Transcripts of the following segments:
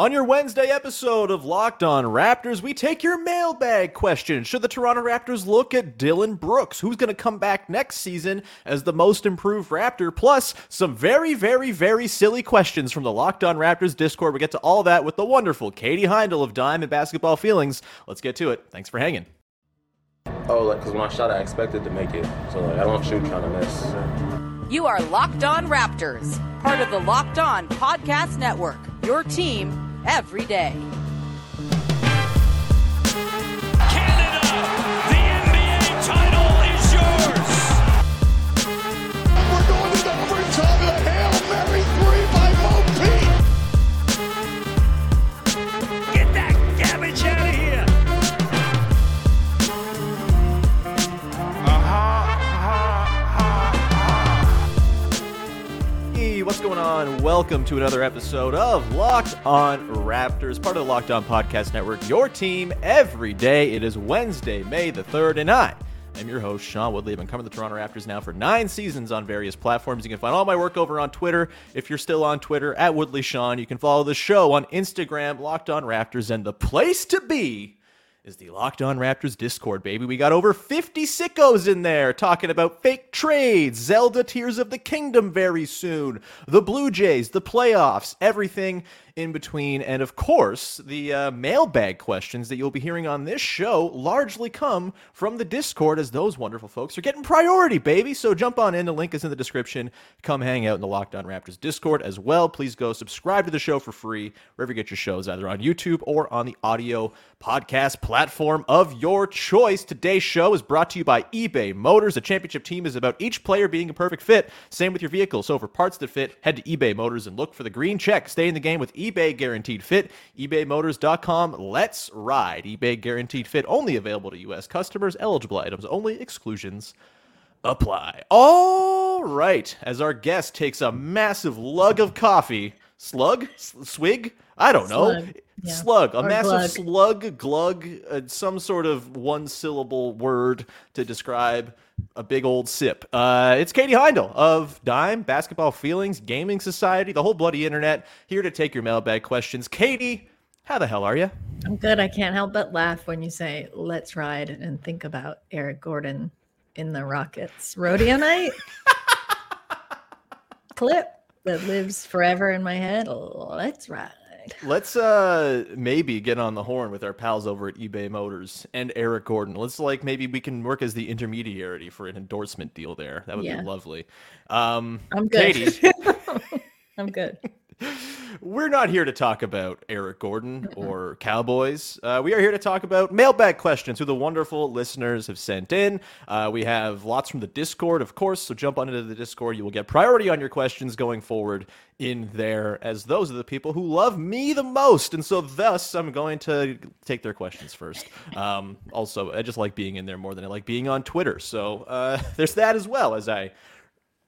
On your Wednesday episode of Locked On Raptors, we take your mailbag question. Should the Toronto Raptors look at Dillon Brooks? Who's going to come back next season as the most improved Raptor? Plus, some very, very, very silly questions from the Locked On Raptors Discord. We get to all that with the wonderful Katie Heindl of Dime and Basketball Feelings. Let's get to it. Thanks for hanging. Oh, like, because when I shot, I expected to make it. So, like, I don't shoot trying to miss. You are Locked On Raptors, part of the Locked On Podcast Network. Your team every day. Welcome to another episode of Locked On Raptors, part of the Locked On Podcast Network, your team every day. It is Wednesday, May the 3rd, and I am your host, Sean Woodley. I've been covering the Toronto Raptors now for nine seasons on various platforms. You can find all my work over on Twitter. If you're still on Twitter, at Woodley Sean, you can follow the show on Instagram, Locked On Raptors, and the place to be is the Locked On Raptors Discord, baby. We got over 50 sickos in there talking about fake trades, Zelda Tears of the Kingdom very soon, the Blue Jays, the playoffs, everything in between. And of course, the uh, mailbag questions that you'll be hearing on this show largely come from the Discord, as those wonderful folks are getting priority, baby. So jump on in. The link is in the description. Come hang out in the Locked On Raptors Discord as well. Please go subscribe to the show for free wherever you get your shows, either on YouTube or on the audio podcast platform of your choice. Today's show is brought to you by eBay Motors. A championship team is about each player being a perfect fit. Same with your vehicle. So for parts that fit, head to eBay Motors and look for the green check. Stay in the game with eBay Guaranteed Fit. ebaymotors.com. Let's ride. eBay Guaranteed Fit only available to U.S. customers. Eligible items only. Exclusions apply. All right. As our guest takes a massive lug of coffee, slug, swig, I don't know. Slug, yeah. Slug, a Or massive glug. slug, glug, uh, some sort of one syllable word to describe a big old sip. Uh, it's Katie Heindl of Dime, Basketball Feelings, Gaming Society, the whole bloody internet, here to take your mailbag questions. Katie, how the hell are you? I'm good. I can't help but laugh when you say "Let's ride" and think about Eric Gordon in the Rockets rodeo night clip that lives forever in my head. Let's ride. Let's uh maybe get on the horn with our pals over at eBay Motors and Eric Gordon. Let's like maybe we can work as the intermediary for an endorsement deal there. That would Yeah. be lovely. Um I'm good. Katie, I'm good. we're not here to talk about Eric Gordon or Cowboys. Uh, we are here to talk about mailbag questions who the wonderful listeners have sent in. Uh, we have lots from the Discord, of course, so jump on into the Discord. You will get priority on your questions going forward in there, as those are the people who love me the most. And so, thus, I'm going to take their questions first. Um, also, I just like being in there more than I like being on Twitter. So, uh, there's that as well as I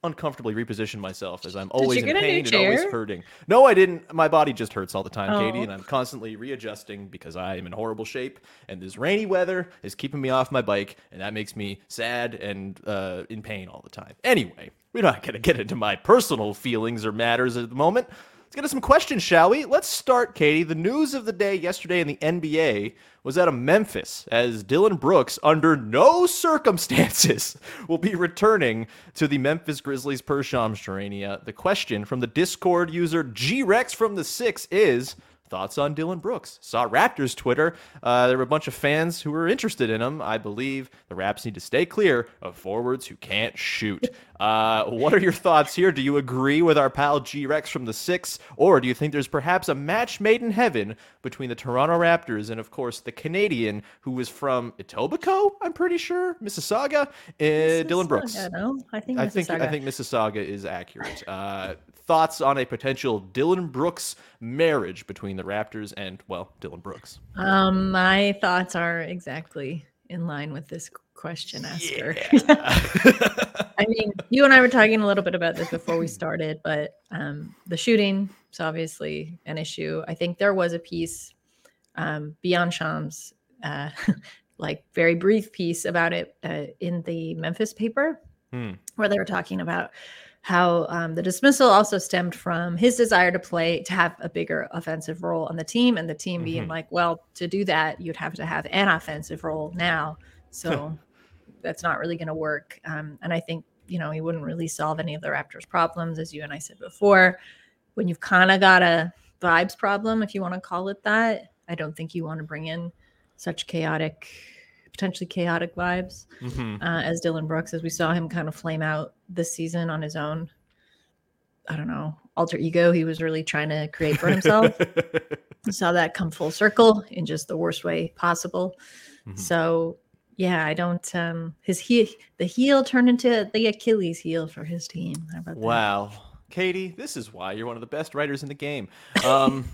uncomfortably reposition myself as I'm always in get a new pain and always hurting. No, I didn't. My body just hurts all the time, Katie, Oh. and I'm constantly readjusting because I am in horrible shape. And this rainy weather is keeping me off my bike, and that makes me sad and uh, in pain all the time. Anyway, we're not going to get into my personal feelings or matters at the moment. Let's get to some questions, shall we? Let's start, Katie. The news of the day yesterday in the NBA was out of Memphis as Dillon Brooks, under no circumstances, will be returning to the Memphis Grizzlies per Shams Charania. The question from the Discord user G Rex from the Six is thoughts on Dillon Brooks. Saw Raptors Twitter. Uh, there were a bunch of fans who were interested in him. I believe the Raps need to stay clear of forwards who can't shoot. Uh, what are your thoughts here? Do you agree with our pal G Rex from the Six, or do you think there's perhaps a match made in heaven between the Toronto Raptors and, of course, the Canadian who was from Etobicoke? I'm pretty sure Mississauga. Uh, Dillon Brooks. No? I think I think I Mississauga. think Mississauga is accurate. Uh, thoughts on a potential Dillon Brooks marriage between the Raptors and well, Dillon Brooks. Um, my thoughts are exactly in line with this question asker. I mean, you and I were talking a little bit about this before we started, but um, the shooting is obviously an issue. I think there was a piece um, beyond Shams, uh, like very brief piece about it uh, in the Memphis paper, Hmm. where they were talking about how um, the dismissal also stemmed from his desire to play to have a bigger offensive role on the team, and the team being Mhm. like, well, to do that, you'd have to have an offensive role now. So that's not really going to work. Um, and I think, you know, he wouldn't really solve any of the Raptors' problems, as you and I said before. When you've kind of got a vibes problem, if you want to call it that, I don't think you want to bring in such chaotic, potentially chaotic vibes Mhm. uh, as Dillon Brooks, as we saw him kind of flame out this season on his own. I don't know, alter ego he was really trying to create for himself. Saw that come full circle in just the worst way possible. Mhm. So yeah, I don't um his heel the heel turned into the Achilles heel for his team. How about that? Wow. Katie, this is why you're one of the best writers in the game. Um,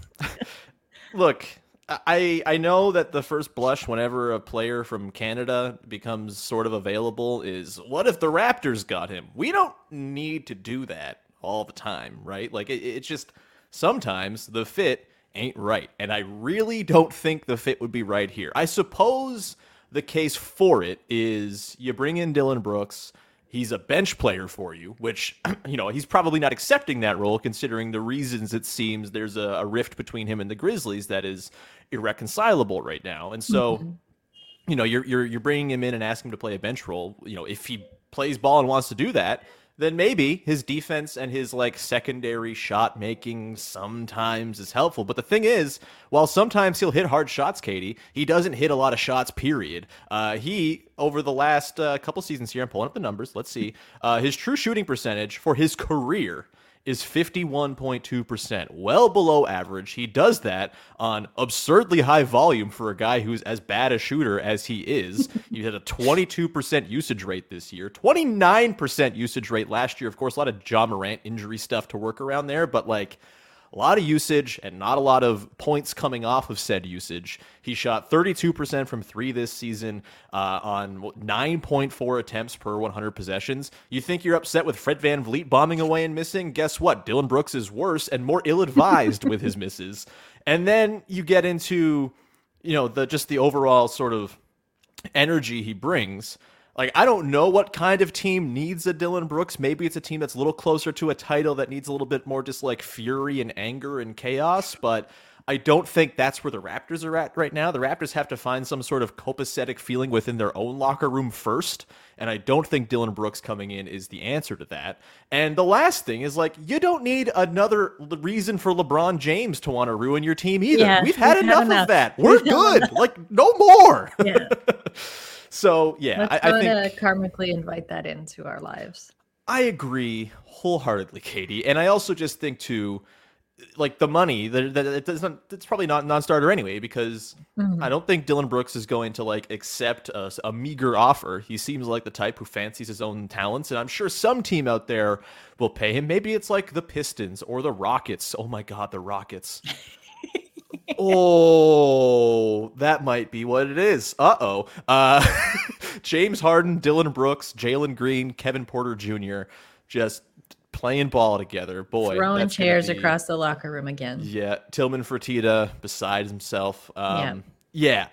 look, I I know that the first blush whenever a player from Canada becomes sort of available is what if the Raptors got him? We don't need to do that all the time, right? Like it, it's just sometimes the fit ain't right, and I really don't think the fit would be right here. I suppose the case for it is you bring in Dillon Brooks. He's a bench player for you, which, you know, he's probably not accepting that role considering the reasons it seems there's a, a rift between him and the Grizzlies that is irreconcilable right now. And so, mm-hmm. you know, you're, you're, you're bringing him in and asking him to play a bench role. You know, if he plays ball and wants to do that, then maybe his defense and his like secondary shot making sometimes is helpful. But the thing is, while sometimes he'll hit hard shots, Katie, he doesn't hit a lot of shots. Period. Uh, he over the last uh, couple seasons here, I'm pulling up the numbers. Let's see. Uh, his true shooting percentage for his career is 51.2%, well below average. He does that on absurdly high volume for a guy who's as bad a shooter as he is. he had a 22% usage rate this year, 29% usage rate last year. Of course, a lot of Ja Morant injury stuff to work around there, but like a lot of usage and not a lot of points coming off of said usage. He shot 32% from three this season uh, on 9.4 attempts per 100 possessions. You think you're upset with Fred VanVleet bombing away and missing? Guess what? Dillon Brooks is worse and more ill advised with his misses. And then you get into, you know, the just the overall sort of energy he brings. Like I don't know what kind of team needs a Dillon Brooks. Maybe it's a team that's a little closer to a title that needs a little bit more just like fury and anger and chaos, but I don't think that's where the Raptors are at right now. The Raptors have to find some sort of copacetic feeling within their own locker room first, and I don't think Dillon Brooks coming in is the answer to that. And the last thing is like you don't need another reason for LeBron James to want to ruin your team either. Yeah, we've had we've had enough, enough. of that. We're good. like no more. Yeah. so yeah, Let's I, I think to karmically invite that into our lives. I agree wholeheartedly, Katie, and I also just think too, like the money that that it doesn't. It's probably not non-starter anyway because Mhm. I don't think Dillon Brooks is going to like accept a, a meager offer. He seems like the type who fancies his own talents, and I'm sure some team out there will pay him. Maybe it's like the Pistons or the Rockets. Oh my God, the Rockets. oh, that might be what it is. Uh-oh. Uh James Harden, Dillon Brooks, Jalen Green, Kevin Porter Jr. just playing ball together. Boy, Throwing chairs be- across the locker room again. Yeah, Tillman Fertitta beside himself. Um, yeah.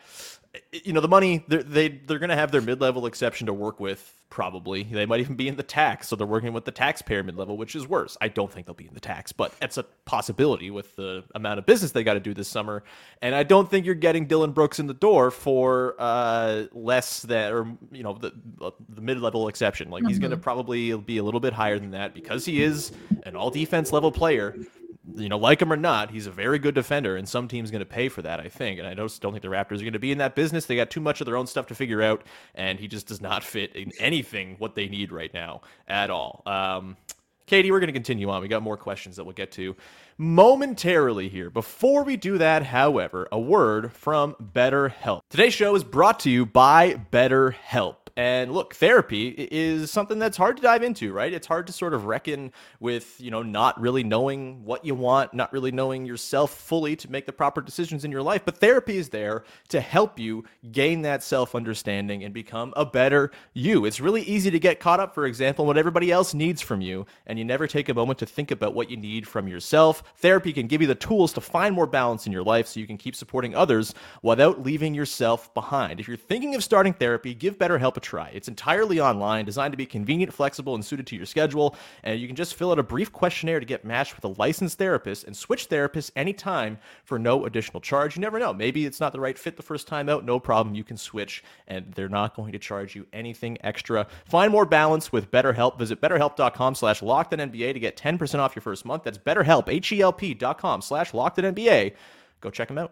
You know the money they're, they they're gonna have their mid level exception to work with. Probably they might even be in the tax, so they're working with the taxpayer mid level, which is worse. I don't think they'll be in the tax, but it's a possibility with the amount of business they got to do this summer. And I don't think you're getting Dillon Brooks in the door for uh, less than or you know the the mid level exception. Like he's gonna probably be a little bit higher than that because he is an all defense level player you know, like him or not, he's a very good defender, and some team's going to pay for that, I think. And I just don't think the Raptors are going to be in that business. They got too much of their own stuff to figure out, and he just does not fit in anything what they need right now at all. Um, Katie, we're going to continue on. We got more questions that we'll get to momentarily here. Before we do that, however, a word from BetterHelp. Today's show is brought to you by BetterHelp. And look, therapy is something that's hard to dive into, right? It's hard to sort of reckon with, you know, not really knowing what you want, not really knowing yourself fully to make the proper decisions in your life. But therapy is there to help you gain that self understanding and become a better you. It's really easy to get caught up, for example, in what everybody else needs from you, and you never take a moment to think about what you need from yourself. Therapy can give you the tools to find more balance in your life so you can keep supporting others without leaving yourself behind. If you're thinking of starting therapy, give BetterHelp a try. It's entirely online, designed to be convenient, flexible, and suited to your schedule. And you can just fill out a brief questionnaire to get matched with a licensed therapist and switch therapists anytime for no additional charge. You never know. Maybe it's not the right fit the first time out. No problem. You can switch, and they're not going to charge you anything extra. Find more balance with BetterHelp. Visit betterhelp.com slash LockedOnNBA to get 10% off your first month. That's betterhelp, H-E-L-P dot com slash LockedOnNBA. Go check them out.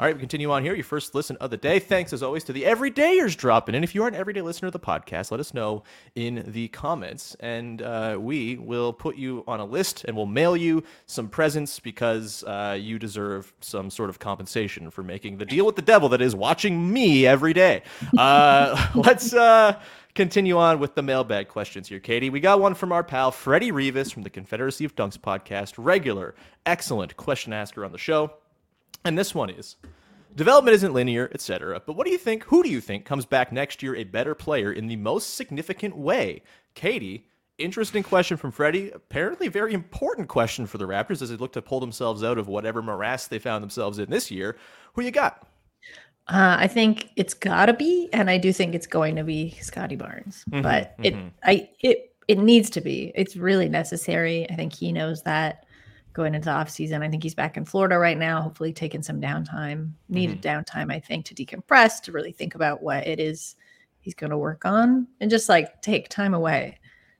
All right, we continue on here. Your first listen of the day. Thanks as always to the everydayers dropping in. If you are an everyday listener of the podcast, let us know in the comments, and uh, we will put you on a list and we'll mail you some presents because uh, you deserve some sort of compensation for making the deal with the devil that is watching me every day. Uh, let's uh, continue on with the mailbag questions here, Katie. We got one from our pal Freddie Rivas from the Confederacy of Dunks podcast, regular, excellent question asker on the show. And this one is development isn't linear, etc. But what do you think? Who do you think comes back next year a better player in the most significant way? Katie, interesting question from Freddie. Apparently, very important question for the Raptors as they look to pull themselves out of whatever morass they found themselves in this year. Who you got? Uh, I think it's gotta be, and I do think it's going to be Scottie Barnes. Mhm, but it, mhm. I, it, it needs to be. It's really necessary. I think he knows that going into off season. I think he's back in Florida right now, hopefully taking some downtime, needed downtime, I think, to decompress, to really think about what it is he's going to work on, and just like take time away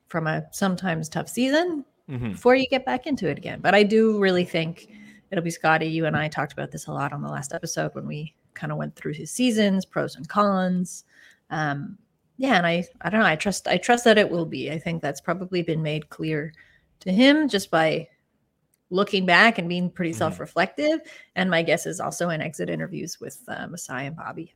from a sometimes tough season Mhm. before you get back into it again. But I do really think it'll be Scottie. You and I talked about this a lot on the last episode when we kind of went through his seasons, pros and cons. Um, yeah, and I I don't know. I trust I trust that it will be. I think that's probably been made clear to him just by looking back and being pretty Mhm. self-reflective. And my guess is also in exit interviews with uh, Masai and Bobby.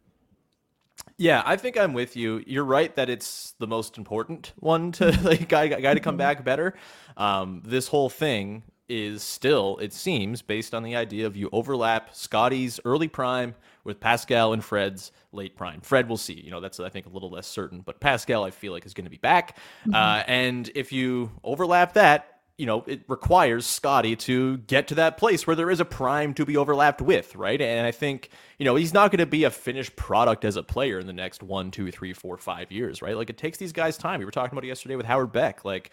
Yeah, I think I'm with you. You're right that it's the most important one to like guy guy to come back better. Um, this whole thing is still, it seems, based on the idea of you overlap Scottie's early prime with Pascal and Fred's late prime. Fred, we'll see. You know, that's I think a little less certain, but Pascal, I feel like is going to be back. Uh, and if you overlap that, you know, it requires Scottie to get to that place where there is a prime to be overlapped with, right? And I think, you know, he's not going to be a finished product as a player in the next one, two, three, four, five years, right? Like it takes these guys time. We were talking about it yesterday with Howard Beck. Like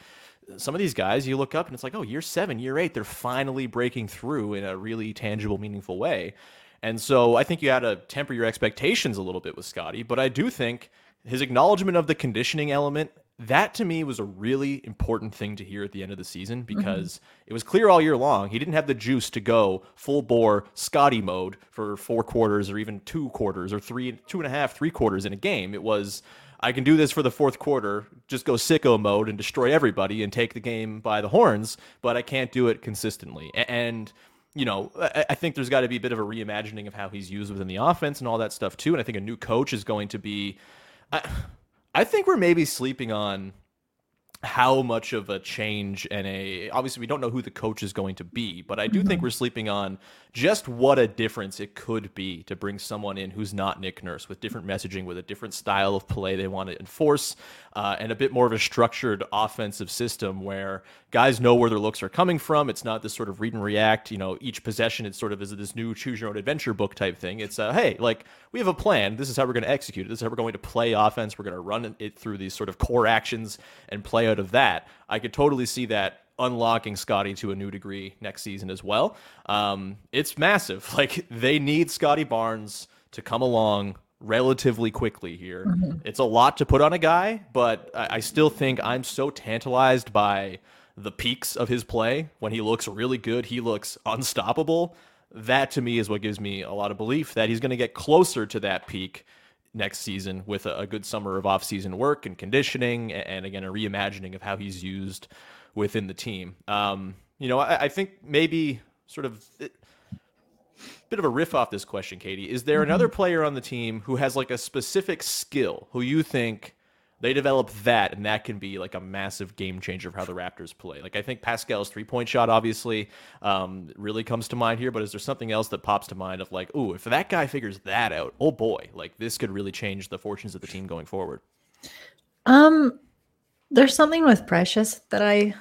some of these guys, you look up and it's like, oh, year seven, year eight, they're finally breaking through in a really tangible, meaningful way. And so I think you had to temper your expectations a little bit with Scottie, but I do think his acknowledgement of the conditioning element that to me was a really important thing to hear at the end of the season mm-hmm. because it was clear all year long he didn't have the juice to go full bore Scottie mode for four quarters or even two quarters or three, two and a half, three quarters in a game. It was I can do this for the fourth quarter, just go sicko mode and destroy everybody and take the game by the horns, but I can't do it consistently. And you know, I I think there's got to be a bit of a reimagining of how he's used within the offense and all that stuff too. And I think a new coach is going to be. I, I think we're maybe sleeping on how much of a change and a obviously we don't know who the coach is going to be, but I do think we're sleeping on just what a difference it could be to bring someone in who's not Nick Nurse with different messaging, with a different style of play they want to enforce, uh, and a bit more of a structured offensive system where guys know where their looks are coming from. It's not this sort of read and react, you know, each possession. It's sort of is this new choose your own adventure book type thing. It's uh, hey, like we have a plan. This is how we're going to execute it. This is how we're going to play offense. We're going to run it through these sort of core actions and play out of that. I could totally see that unlocking Scottie to a new degree next season as well. Um, it's massive. Like they need Scottie Barnes to come along relatively quickly here. Mm-hmm. It's a lot to put on a guy, but I, I still think I'm so tantalized by the peaks of his play when he looks really good. He looks unstoppable. That to me is what gives me a lot of belief that he's going to get closer to that peak next season with a, a good summer of off-season work and conditioning, and, and again a reimagining of how he's used within the team. Um, you know, I, I think maybe sort of it, bit of a riff off this question, Katie. Is there another player on the team who has like a specific skill who you think they develop that and that can be like a massive game changer for how the Raptors play? Like I think Pascal's three point shot obviously um, really comes to mind here, but is there something else that pops to mind of like, ooh, if that guy figures that out, oh boy, like this could really change the fortunes of the team going forward. Um, there's something with Precious that I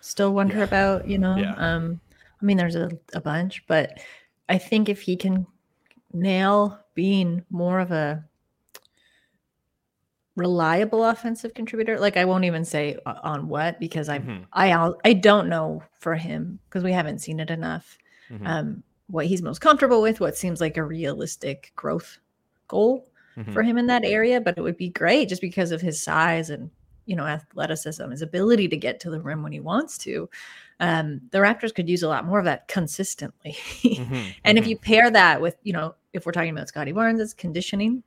still wonder Yeah. about. You know, Yeah. um, I mean, there's a, a bunch, but I think if he can nail being more of a reliable offensive contributor, like I won't even say on what because I Mhm. I I don't know for him because we haven't seen it enough. Mhm. Um, what he's most comfortable with, what seems like a realistic growth goal Mhm. for him in that area, but it would be great just because of his size and you know athleticism, his ability to get to the rim when he wants to. Um, the Raptors could use a lot more of that consistently. Mhm. and if Mhm. you pair that with, you know, if we're talking about Scottie Barnes' conditioning,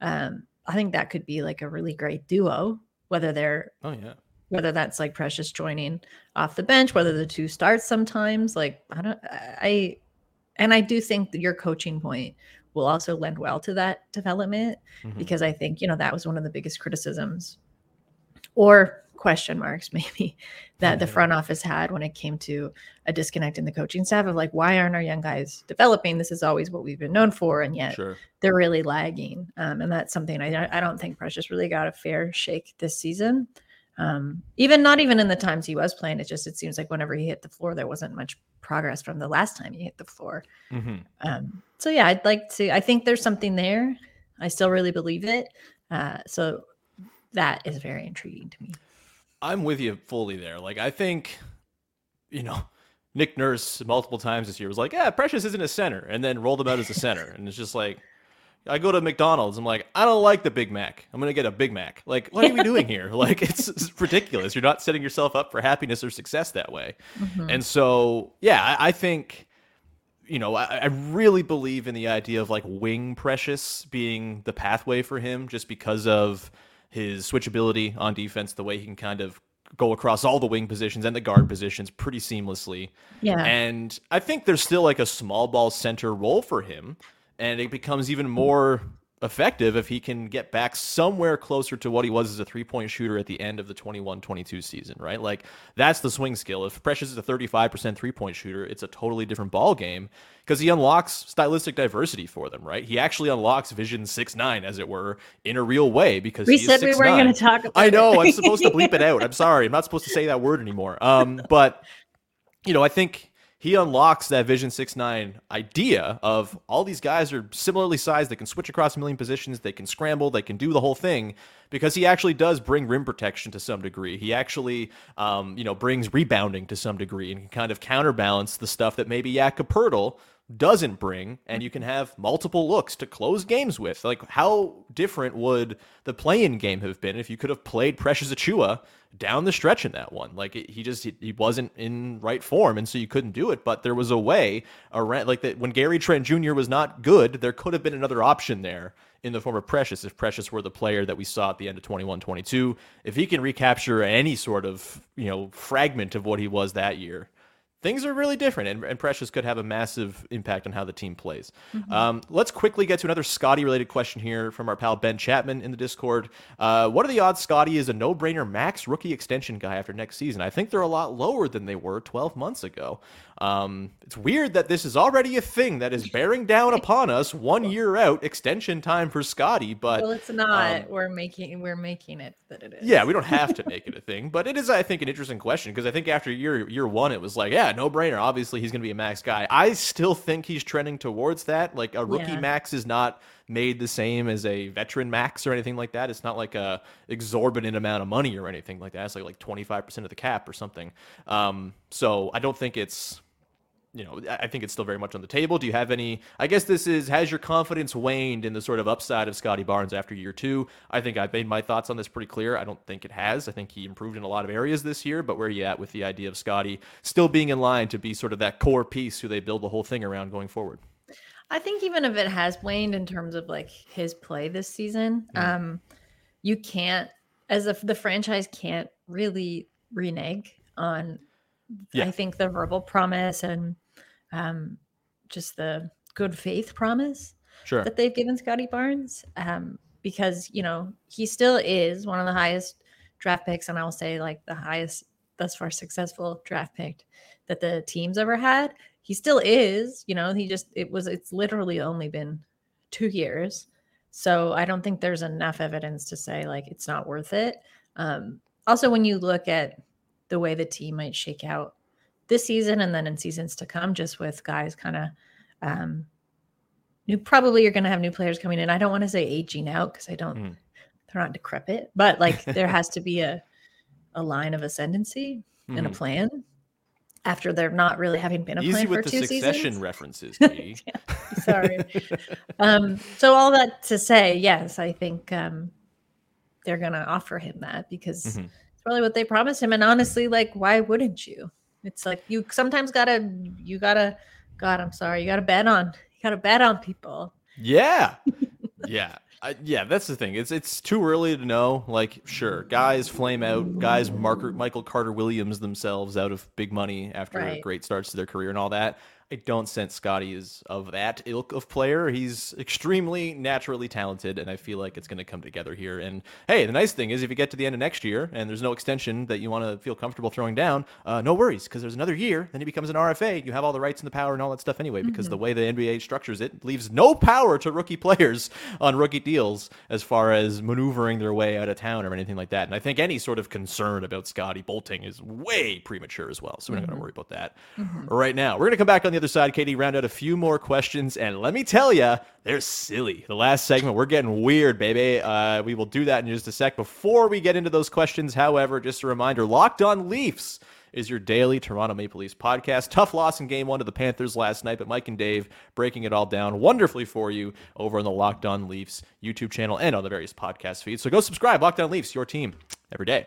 um, I think that could be like a really great duo. Whether they're oh yeah. whether that's like Precious joining off the bench, whether the two start sometimes, like I don't, I, and I do think that your coaching point will also lend well to that development Mhm. because I think you know that was one of the biggest criticisms or question marks maybe that the front office had when it came to a disconnect in the coaching staff of like why aren't our young guys developing? This is always what we've been known for and yet Sure. they're really lagging um, and that's something I, I don't think precious really got a fair shake this season. Um, even not even in the times he was playing it just it seems like whenever he hit the floor there wasn't much progress from the last time he hit the floor. Mhm. um, so yeah i'd like to i think there's something there. I still really believe it. Uh, so that is very intriguing to me I'm with you fully there. Like I think, you know, Nick Nurse multiple times this year was like, "Yeah, Precious isn't a center," and then rolled him out as a center, and it's just like. I go to McDonald's. I'm like, I don't like the Big Mac. I'm gonna get a Big Mac. Like, what are we doing here? Like, it's, it's ridiculous. You're not setting yourself up for happiness or success that way. Mm-hmm. And so, yeah, I, I think, you know, I, I really believe in the idea of like wing Precious being the pathway for him, just because of his switchability on defense, the way he can kind of go across all the wing positions and the guard positions pretty seamlessly. yeah And I think there's still like a small ball center role for him, and it becomes even more effective if he can get back somewhere closer to what he was as a three-point shooter at the end of the 21-22 season, right? Like that's the swing skill. If Precious is a 35% three-point shooter, it's a totally different ball game because he unlocks stylistic diversity for them, right? He actually unlocks Vision 6-9 as it were in a real way because we said we weren't going to talk about I know. I'm supposed to bleep it out. I'm sorry. I'm not supposed to say that word anymore. Um, but you know, I think he unlocks that Vision 6-9 idea of all these guys are similarly sized. They can switch across a million positions. They can scramble. They can do the whole thing because he actually does bring rim protection to some degree. He actually, um, you know, brings rebounding to some degree and can kind of counterbalance the stuff that maybe Jakob Poeltl doesn't bring, and you can have multiple looks to close games with. Like, how different would the play-in game have been if you could have played Precious Achiuwa down the stretch in that one? Like, it, he just he, he wasn't in right form, and so you couldn't do it. But there was a way around, like that when Gary Trent Jr. was not good, there could have been another option there in the form of Precious if Precious were the player that we saw at the end of 21-22. If he can recapture any sort of you know fragment of what he was that year things are really different, and, and, Precious could have a massive impact on how the team plays. Mm-hmm. Um, let's quickly get to another Scottie related question here from our pal Ben Chapman in the Discord. Uh, what are the odds Scottie is a no brainer max rookie extension guy after next season? I think they're a lot lower than they were 12 months ago. Um, it's weird that this is already a thing that is bearing down upon us one year out extension time for Scottie, but well, it's not. Um, we're making we're making it that it is. Yeah, we don't have to make it a thing, but it is, I think, an interesting question because I think after year year one, it was like, yeah, no brainer. Obviously, he's going to be a max guy. I still think he's trending towards that. Like a rookie yeah. max is not made the same as a veteran max or anything like that. It's not like a exorbitant amount of money or anything like that. It's like like 25% of the cap or something. Um, so I don't think it's you know, I think it's still very much on the table. Do you have any? I guess this is has your confidence waned in the sort of upside of Scottie Barnes after year two? I think I've made my thoughts on this pretty clear. I don't think it has. I think he improved in a lot of areas this year, but where are you at with the idea of Scottie still being in line to be sort of that core piece who they build the whole thing around going forward? I think even if it has waned in terms of like his play this season, mm. um, you can't, as if the franchise can't really renege on. Yeah. I think the verbal promise and um, just the good faith promise sure. that they've given Scottie Barnes. Um, because, you know, he still is one of the highest draft picks, and I'll say like the highest thus far successful draft pick that the team's ever had. He still is, you know, he just, it was, it's literally only been two years. So I don't think there's enough evidence to say like it's not worth it. Um, also, when you look at the way the team might shake out this season and then in seasons to come, just with guys kind of um, new. Probably you're going to have new players coming in. I don't want to say aging out because I don't. Mm. They're not decrepit, but like there has to be a a line of ascendancy mm. and a mm-hmm. plan after they're not really having been a Easy plan with for the two succession seasons. references. yeah, sorry. um, so all that to say, yes, I think um, they're going to offer him that because mm-hmm. it's really what they promised him. And honestly, like, why wouldn't you? It's like you sometimes gotta you gotta God, I'm sorry, you gotta bet on you gotta bet on people. Yeah. yeah. Uh, yeah, that's the thing. It's it's too early to know. Like, sure, guys flame out. Guys, Mark, Michael Carter Williams themselves out of big money after right. great starts to their career and all that. I don't sense Scottie is of that ilk of player. He's extremely naturally talented, and I feel like it's going to come together here. And hey, the nice thing is, if you get to the end of next year and there's no extension that you want to feel comfortable throwing down, uh, no worries, because there's another year. Then he becomes an RFA. You have all the rights and the power and all that stuff anyway, because mm-hmm. the way the NBA structures it leaves no power to rookie players on rookie deals as far as maneuvering their way out of town or anything like that. And I think any sort of concern about Scottie bolting is way premature as well. So we're not going to mm-hmm. worry about that mm-hmm. right now. We're going to come back on the other side, Katie, round out a few more questions. And let me tell you, they're silly. The last segment, we're getting weird, baby. Uh, we will do that in just a sec. Before we get into those questions, however, just a reminder Locked on Leafs is your daily Toronto Maple Leafs podcast. Tough loss in game one to the Panthers last night, but Mike and Dave breaking it all down wonderfully for you over on the Locked On Leafs YouTube channel and on the various podcast feeds. So go subscribe. Locked On Leafs, your team every day.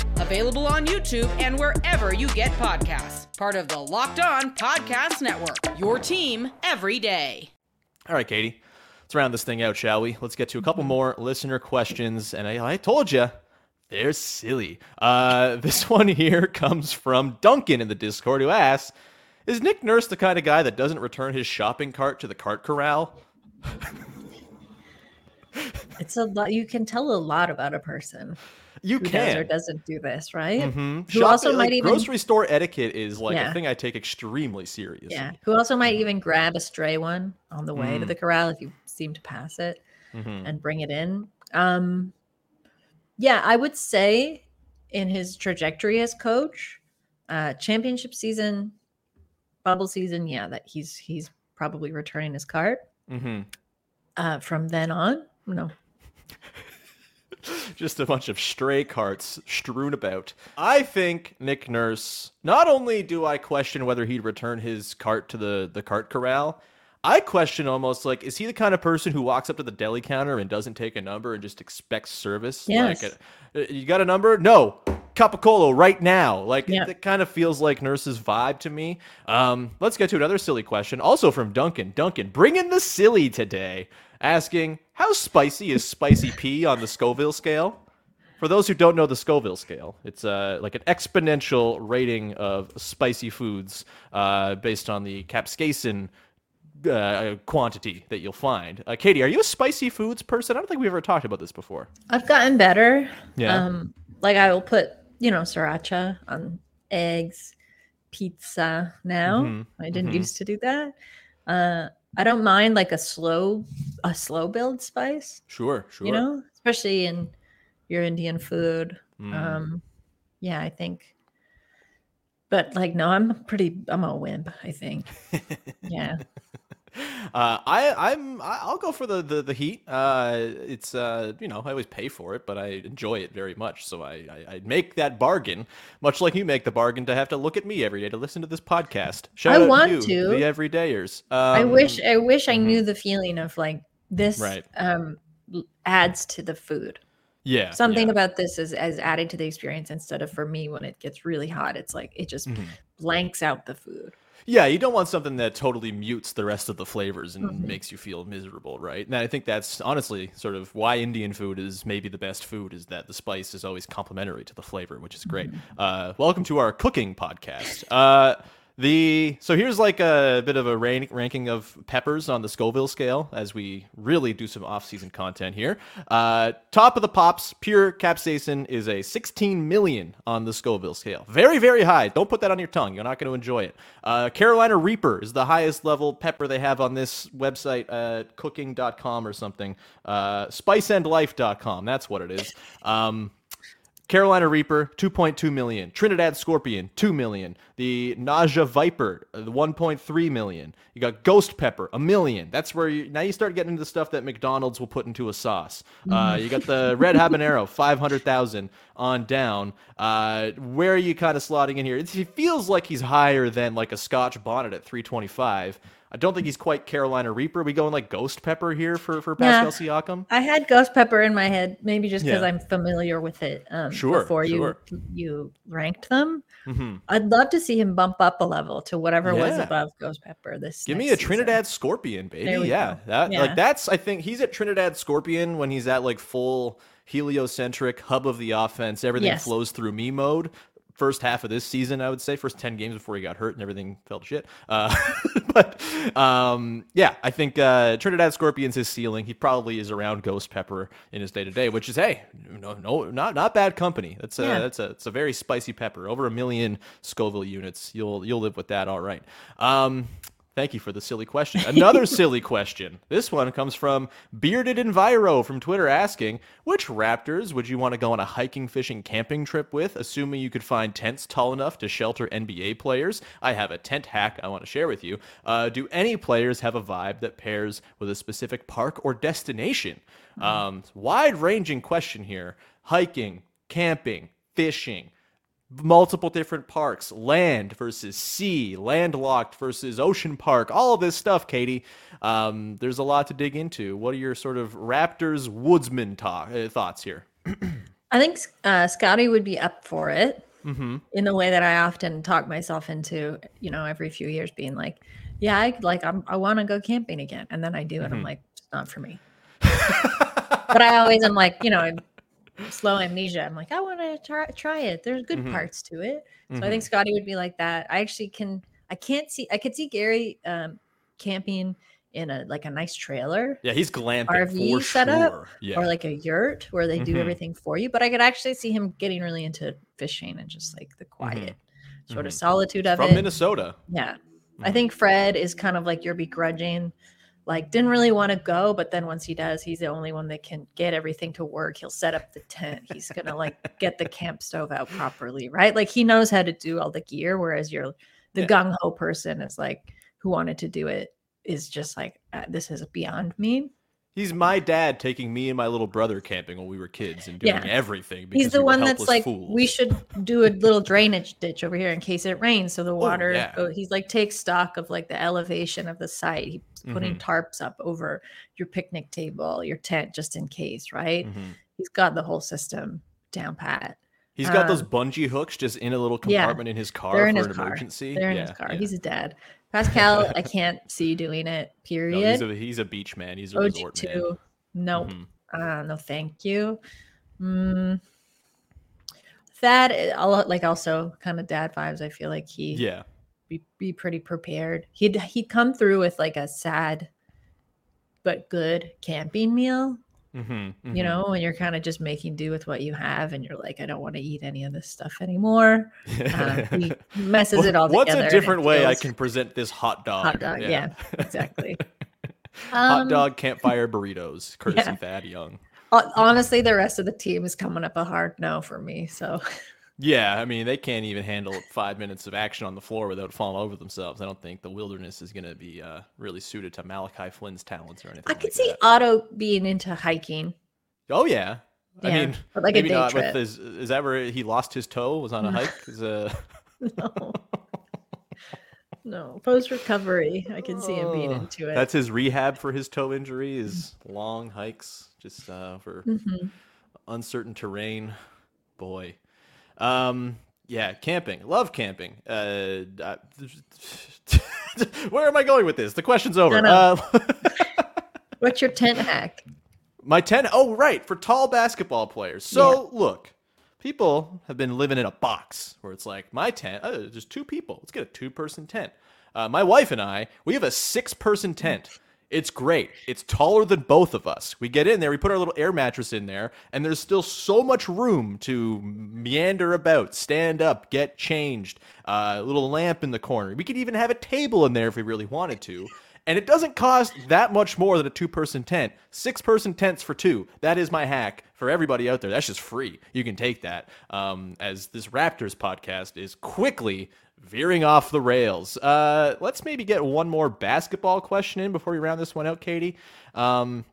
available on YouTube and wherever you get podcasts part of the Locked On Podcast Network. Your team every day. All right, Katie, let's round this thing out, shall we? Let's get to a couple more listener questions. And I, I told you, they're silly. Uh, this one here comes from Duncan in the Discord who asks Is Nick Nurse the kind of guy that doesn't return his shopping cart to the cart corral? it's a lot. You can tell a lot about a person. You who can does or doesn't do this, right? Mm-hmm. Who also like, might even grocery store etiquette is like yeah. a thing I take extremely seriously. Yeah. Who also might even grab a stray one on the way mm. to the corral if you seem to pass it mm-hmm. and bring it in. Um, yeah, I would say in his trajectory as coach, uh, championship season, bubble season, yeah, that he's he's probably returning his cart. Mm-hmm. Uh, from then on, no. just a bunch of stray carts strewn about. I think Nick Nurse, not only do I question whether he'd return his cart to the, the cart corral, I question almost like, is he the kind of person who walks up to the deli counter and doesn't take a number and just expects service? Yes. Like, uh, you got a number? No. Cup of cola right now. Like Yeah. it, kind of feels like nurse's vibe to me. Um, let's get to another silly question, also from Duncan. Duncan, bring in the silly today, asking how spicy is Spicy P on the Scoville scale? For those who don't know the Scoville scale, it's uh, like an exponential rating of spicy foods uh, based on the capsaicin uh, quantity that you'll find. Uh, Katie, are you a spicy foods person? I don't think we've ever talked about this before. I've gotten better. Yeah. Um, like I will put, you know, sriracha on eggs, pizza now. Mhm, I didn't mhm. used to do that. Uh, I don't mind like a slow, a slow build spice. Sure, sure. You know, especially in your Indian food. Mm. Um, yeah, I think. But like, no, I'm pretty. I'm a wimp. I think. yeah. Uh, I I'm I'll go for the the, the heat. Uh, it's uh you know I always pay for it, but I enjoy it very much. So I, I I make that bargain, much like you make the bargain to have to look at me every day to listen to this podcast. Shout I out want you, to. the everydayers. Um, I wish. I wish I mhm. knew the feeling of like this. Right. Um, adds to the food. yeah Something yeah. about this is as added to the experience instead of for me when it gets really hot. It's like it just Mhm. blanks out the food. Yeah, you don't want something that totally mutes the rest of the flavors and Mhm. makes you feel miserable, right? And I think that's honestly sort of why Indian food is maybe the best food is that the spice is always complementary to the flavor, which is great. Uh, welcome to our cooking podcast. Uh, the so here's like a bit of a rank, ranking of peppers on the Scoville scale as we really do some off-season content here. Uh, top of the pops, pure capsaicin is a 16 million on the Scoville scale. Very very high. Don't put that on your tongue. You're not going to enjoy it. Uh, Carolina Reaper is the highest level pepper they have on this website, uh, cooking.com or something. Uh, spiceandlife.com. That's what it is. Um, Carolina Reaper, 2.2 million. Trinidad Scorpion, 2 million. The Naga Viper, uh, 1.3 million. You got Ghost Pepper, a million. That's where you now you start getting into the stuff that McDonald's will put into a sauce. Uh, you got the Red Habanero, 500,000 on down. Uh, where are you kind of slotting in here? It feels like he's higher than like a Scotch Bonnet at 325. I don't think he's quite Carolina Reaper. We going like Ghost Pepper here for for Yeah. Pascal Siakam? I had ghost pepper in my head, maybe just because Yeah. I'm familiar with it. Um, Sure, before sure. you you ranked them, hmm I'd love to see him bump up a level to whatever was above ghost pepper. This Give me a season. Trinidad Scorpion, baby. Yeah, go. that Yeah. like that's. I think he's at Trinidad Scorpion when he's at like full heliocentric hub of the offense. Everything Yes. flows through me mode. First half of this season, I would say, first ten games before he got hurt and everything fell to shit. Uh, but um, yeah, I think uh, Trinidad Scorpion's his ceiling. He probably is around Ghost Pepper in his day to day, which is hey, no, no, not not bad company. That's a Yeah. that's a it's a very spicy pepper. Over a million Scoville units. You'll you'll live with that, all right. Um, Thank you for the silly question. Another silly question. This one comes from Bearded Enviro from Twitter asking, which Raptors would you want to go on a hiking, fishing, camping trip with, assuming you could find tents tall enough to shelter NBA players? I have a tent hack I want to share with you. Uh, do any players have a vibe that pairs with a specific park or destination? Um, Wide ranging question here. Hiking, camping, fishing, multiple different parks, land versus sea, landlocked versus ocean park, all of this stuff, Katie. Um, there's a lot to dig into. What are your sort of Raptors woodsman talk, uh, thoughts here? I think uh, Scottie would be up for it Mm-hmm. in the way that I often talk myself into, you know, every few years being like, yeah, I like I'm, I want to go camping again, and then I do, and I'm Mhm. like, it's not for me. but I always am like, you know, I'm slow amnesia. I'm like, I want to try try it. There's good Mhm. parts to it. So Mm-hmm. I think Scottie would be like that. I actually can. I can't see. I could see Gary um, camping in a like a nice trailer Yeah, he's glamping RV setup sure. Yeah. or like a yurt where they do Mhm. everything for you. But I could actually see him getting really into fishing and just like the quiet sort of Mhm. solitude of From it. From Minnesota. Yeah. I think Fred is kind of like you're begrudging, like didn't really want to go, but then once he does, he's the only one that can get everything to work. He'll set up the tent. He's gonna like get the camp stove out properly, right? Like he knows how to do all the gear, whereas you're the Yeah. gung ho person is like who wanted to do it is just like uh, this is beyond me. He's my dad taking me and my little brother camping when we were kids and doing Yeah. everything. Because He's the we one that's like, fools. we should do a little drainage ditch over here in case it rains, so the water. Oh, yeah. he's like takes stock of like the elevation of the site. He's putting Mhm. tarps up over your picnic table, your tent, just in case, right? Mhm. He's got the whole system down pat. He's got those um, bungee hooks just in a little yeah, compartment in his car for his an car. emergency. They're in yeah, his car. yeah. He's a dad. Pascal, I can't see you doing it. No, Period. he's a he's a beach man. He's a OG resort man. two. Nope. Mhm. Uh, no, thank you. Mm, that like also kind of dad vibes. I feel like he Yeah. be, be pretty prepared. He'd he'd come through with like a sad but good camping meal. Mm-hmm, You know, and you're kind of just making do with what you have, and you're like, I don't want to eat any of this stuff anymore. Um, he messes it all What's together. What's a different way I can present this hot dog? hot dog? Yeah, exactly. hot Um, dog campfire burritos, courtesy yeah. Thad Young. Honestly, the rest of the team is coming up a hard no for me. So Yeah, I mean they can't even handle five minutes of action on the floor without falling over themselves. I don't think the wilderness is going to be uh, really suited to Malachi Flynn's talents or anything. I could like see that. Otto being into hiking. Oh yeah. I mean, but like a maybe day not trip. with his. Is that where he lost his toe? Was on a hike? Is, uh, No. no, post recovery. I can see him being Oh, into it. That's his rehab for his toe injury. Is long hikes, just uh, for Mhm. uncertain terrain. Boy, um, yeah, camping. Love camping. Uh, where am I going with this? The question's over. Uh, What's your tent hack? My 10 oh right, for tall basketball players. So look, people have been living in a box where it's like my tent, oh, there's two people. Let's get a two person tent. Uh, my wife and I, we have a six person tent. It's great. It's taller than both of us. We get in there, we put our little air mattress in there, and there's still so much room to meander about, stand up, get changed. Uh, a little lamp in the corner. We could even have a table in there if we really wanted to. And it doesn't cost that much more than a two person tent. Six person tents for two. That is my hack for everybody out there. That's just free. You can take that. Um, as this Raptors podcast is quickly veering off the rails. Uh, let's maybe get one more basketball question in before we round this one out, Katie. Um,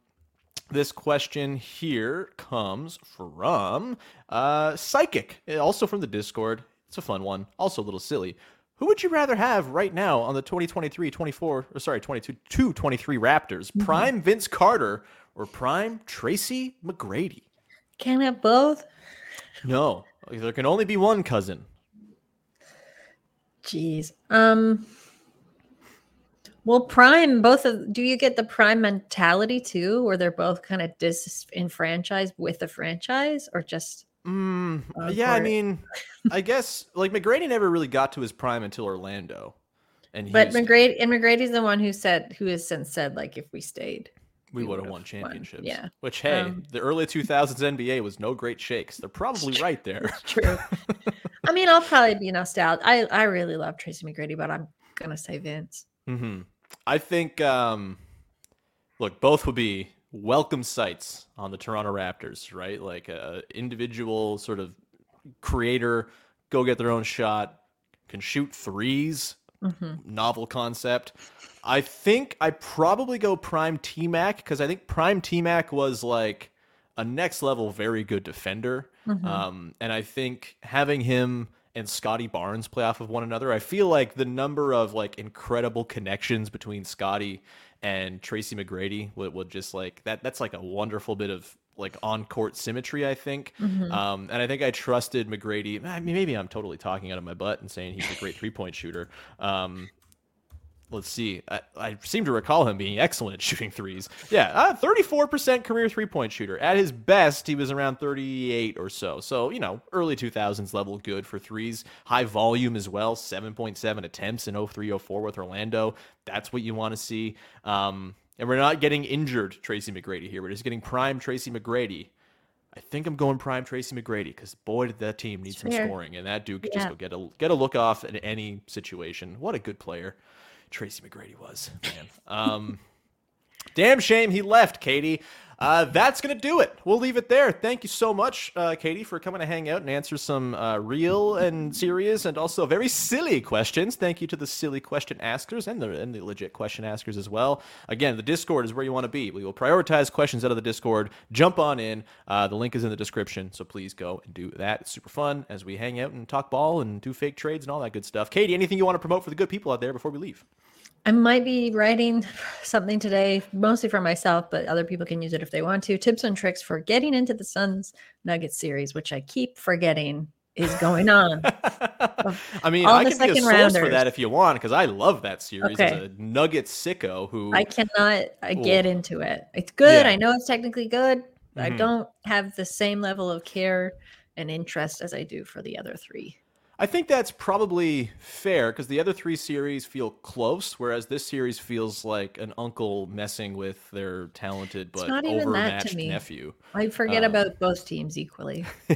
this question here comes from uh, Psychic, also from the Discord. It's a fun one, also a little silly. Who would you rather have right now on the 2023 24 or sorry 22 223 Raptors? Prime Vince Carter or Prime Tracy McGrady? Can have both. No, there can only be one cousin. Jeez. Um. Well, Prime, both of do you get the Prime mentality too, where they're both kind of disenfranchised with the franchise, or just Mm, Uh, yeah, I mean, I guess like McGrady never really got to his prime until Orlando, and but McGrady and McGrady's the one who said who has since said like if we stayed, we we would have won won, championships. yeah. Which hey, Um, the early 2000s NBA was no great shakes. They're probably right there. True. I mean, I'll probably be nostalgic. I I really love Tracy McGrady, but I'm gonna say Vince. hmm I think um look, both would be welcome sights on the Toronto Raptors, right? Like a individual sort of creator go get their own shot, can shoot threes, novel concept. I think I probably go Prime T Mac because I think Prime T Mac was like a next level, very good defender. Um, and I think having him and Scottie Barnes play off of one another, I feel like the number of like incredible connections between Scotty and Tracy McGrady would, would just like that. That's like a wonderful bit of like on court symmetry, I think. Um, and I think I trusted McGrady. I mean, maybe I'm totally talking out of my butt and saying he's a great three point shooter. Um, let's see. I, I seem to recall him being excellent at shooting threes. Yeah, uh, 34% career three point shooter. At his best, he was around 38 or so. So, you know, early 2000s level good for threes. High volume as well, 7.7 attempts in 03 04 with Orlando. That's what you want to see. Um, and we're not getting injured Tracy McGrady here. We're just getting prime Tracy McGrady. I think I'm going prime Tracy McGrady because boy, did that team need some scoring, and that dude could just go get a get a look off in any situation. What a good player Tracy McGrady was, man. Um, Damn shame he left, Katie. Uh, that's going to do it. We'll leave it there. Thank you so much, uh, Katie, for coming to hang out and answer some uh, real and serious and also very silly questions. Thank you to the silly question askers and the, and the legit question askers as well. Again, the Discord is where you want to be. We will prioritize questions out of the Discord. Jump on in. Uh, the link is in the description, so please go and do that. It's super fun as we hang out and talk ball and do fake trades and all that good stuff. Katie, anything you want to promote for the good people out there before we leave? I might be writing something today, mostly for myself, but other people can use it if they want to. Tips and tricks for getting into the Suns Nuggets series, which I keep forgetting is going on. I mean, I can be a source for that if you want, because I love that series. As Okay. a Nugget sicko who I cannot uh, Ooh. get into it. It's good. Yeah. I know it's technically good. but I Mhm. don't have the same level of care and interest as I do for the other three. I think that's probably fair because the other three series feel close, whereas this series feels like an uncle messing with their talented but not even that to overmatched nephew. I forget Um, about both teams equally.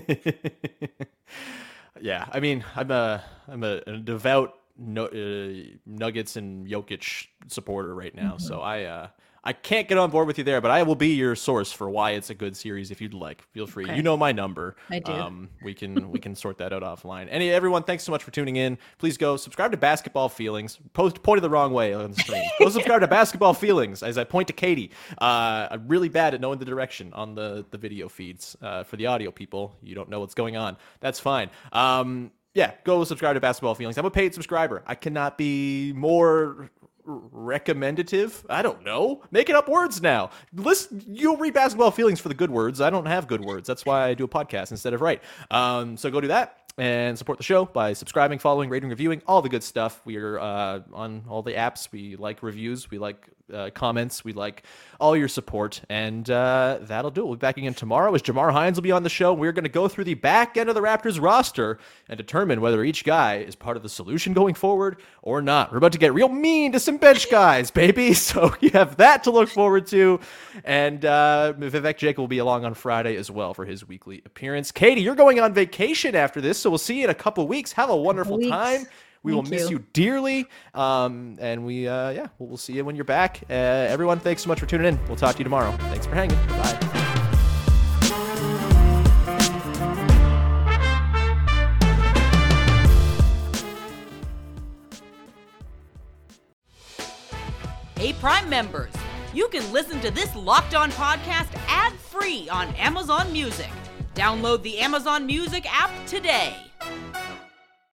yeah, I mean, I'm a I'm a, a devout no, uh, Nuggets and Jokic supporter right now, so Mm-hmm. I uh, I can't get on board with you there, but I will be your source for why it's a good series if you'd like. Feel free. Okay. You know my number. I do. Um, we can we can sort that out offline. Any everyone, thanks so much for tuning in. Please go subscribe to Basketball Feelings. Post pointed the wrong way on the screen. go subscribe to Basketball Feelings as I point to Katie. Uh, I'm really bad at knowing the direction on the the video feeds. Uh, for the audio people, you don't know what's going on. That's fine. Um, yeah, go subscribe to Basketball Feelings. I'm a paid subscriber. I cannot be more recommendative. I don't know. Making up words now. Listen, you'll read basketball feelings for the good words. I don't have good words. That's why I do a podcast instead of write. Um, so go do that and support the show by subscribing, following, rating, reviewing, all the good stuff. We are uh, on all the apps. We like reviews. We like uh, comments. We like all your support, and uh, that'll do it. We'll be back again tomorrow as Jamar Hines will be on the show. We're going to go through the back end of the Raptors roster and determine whether each guy is part of the solution going forward or not. We're about to get real mean to some bench guys, baby. So you have that to look forward to, and uh, Vivek Jake will be along on Friday as well for his weekly appearance. Katie, you're going on vacation after this, so we'll see you in a couple weeks. Have a wonderful weeks. time. We will Thank miss you. you dearly. Um, and we, uh, yeah, we'll, we'll see you when you're back. Uh, everyone, thanks so much for tuning in. We'll talk to you tomorrow. Thanks for hanging. Bye. Hey, Prime members, you can listen to this Locked On podcast ad free on Amazon Music. Download the Amazon Music app today.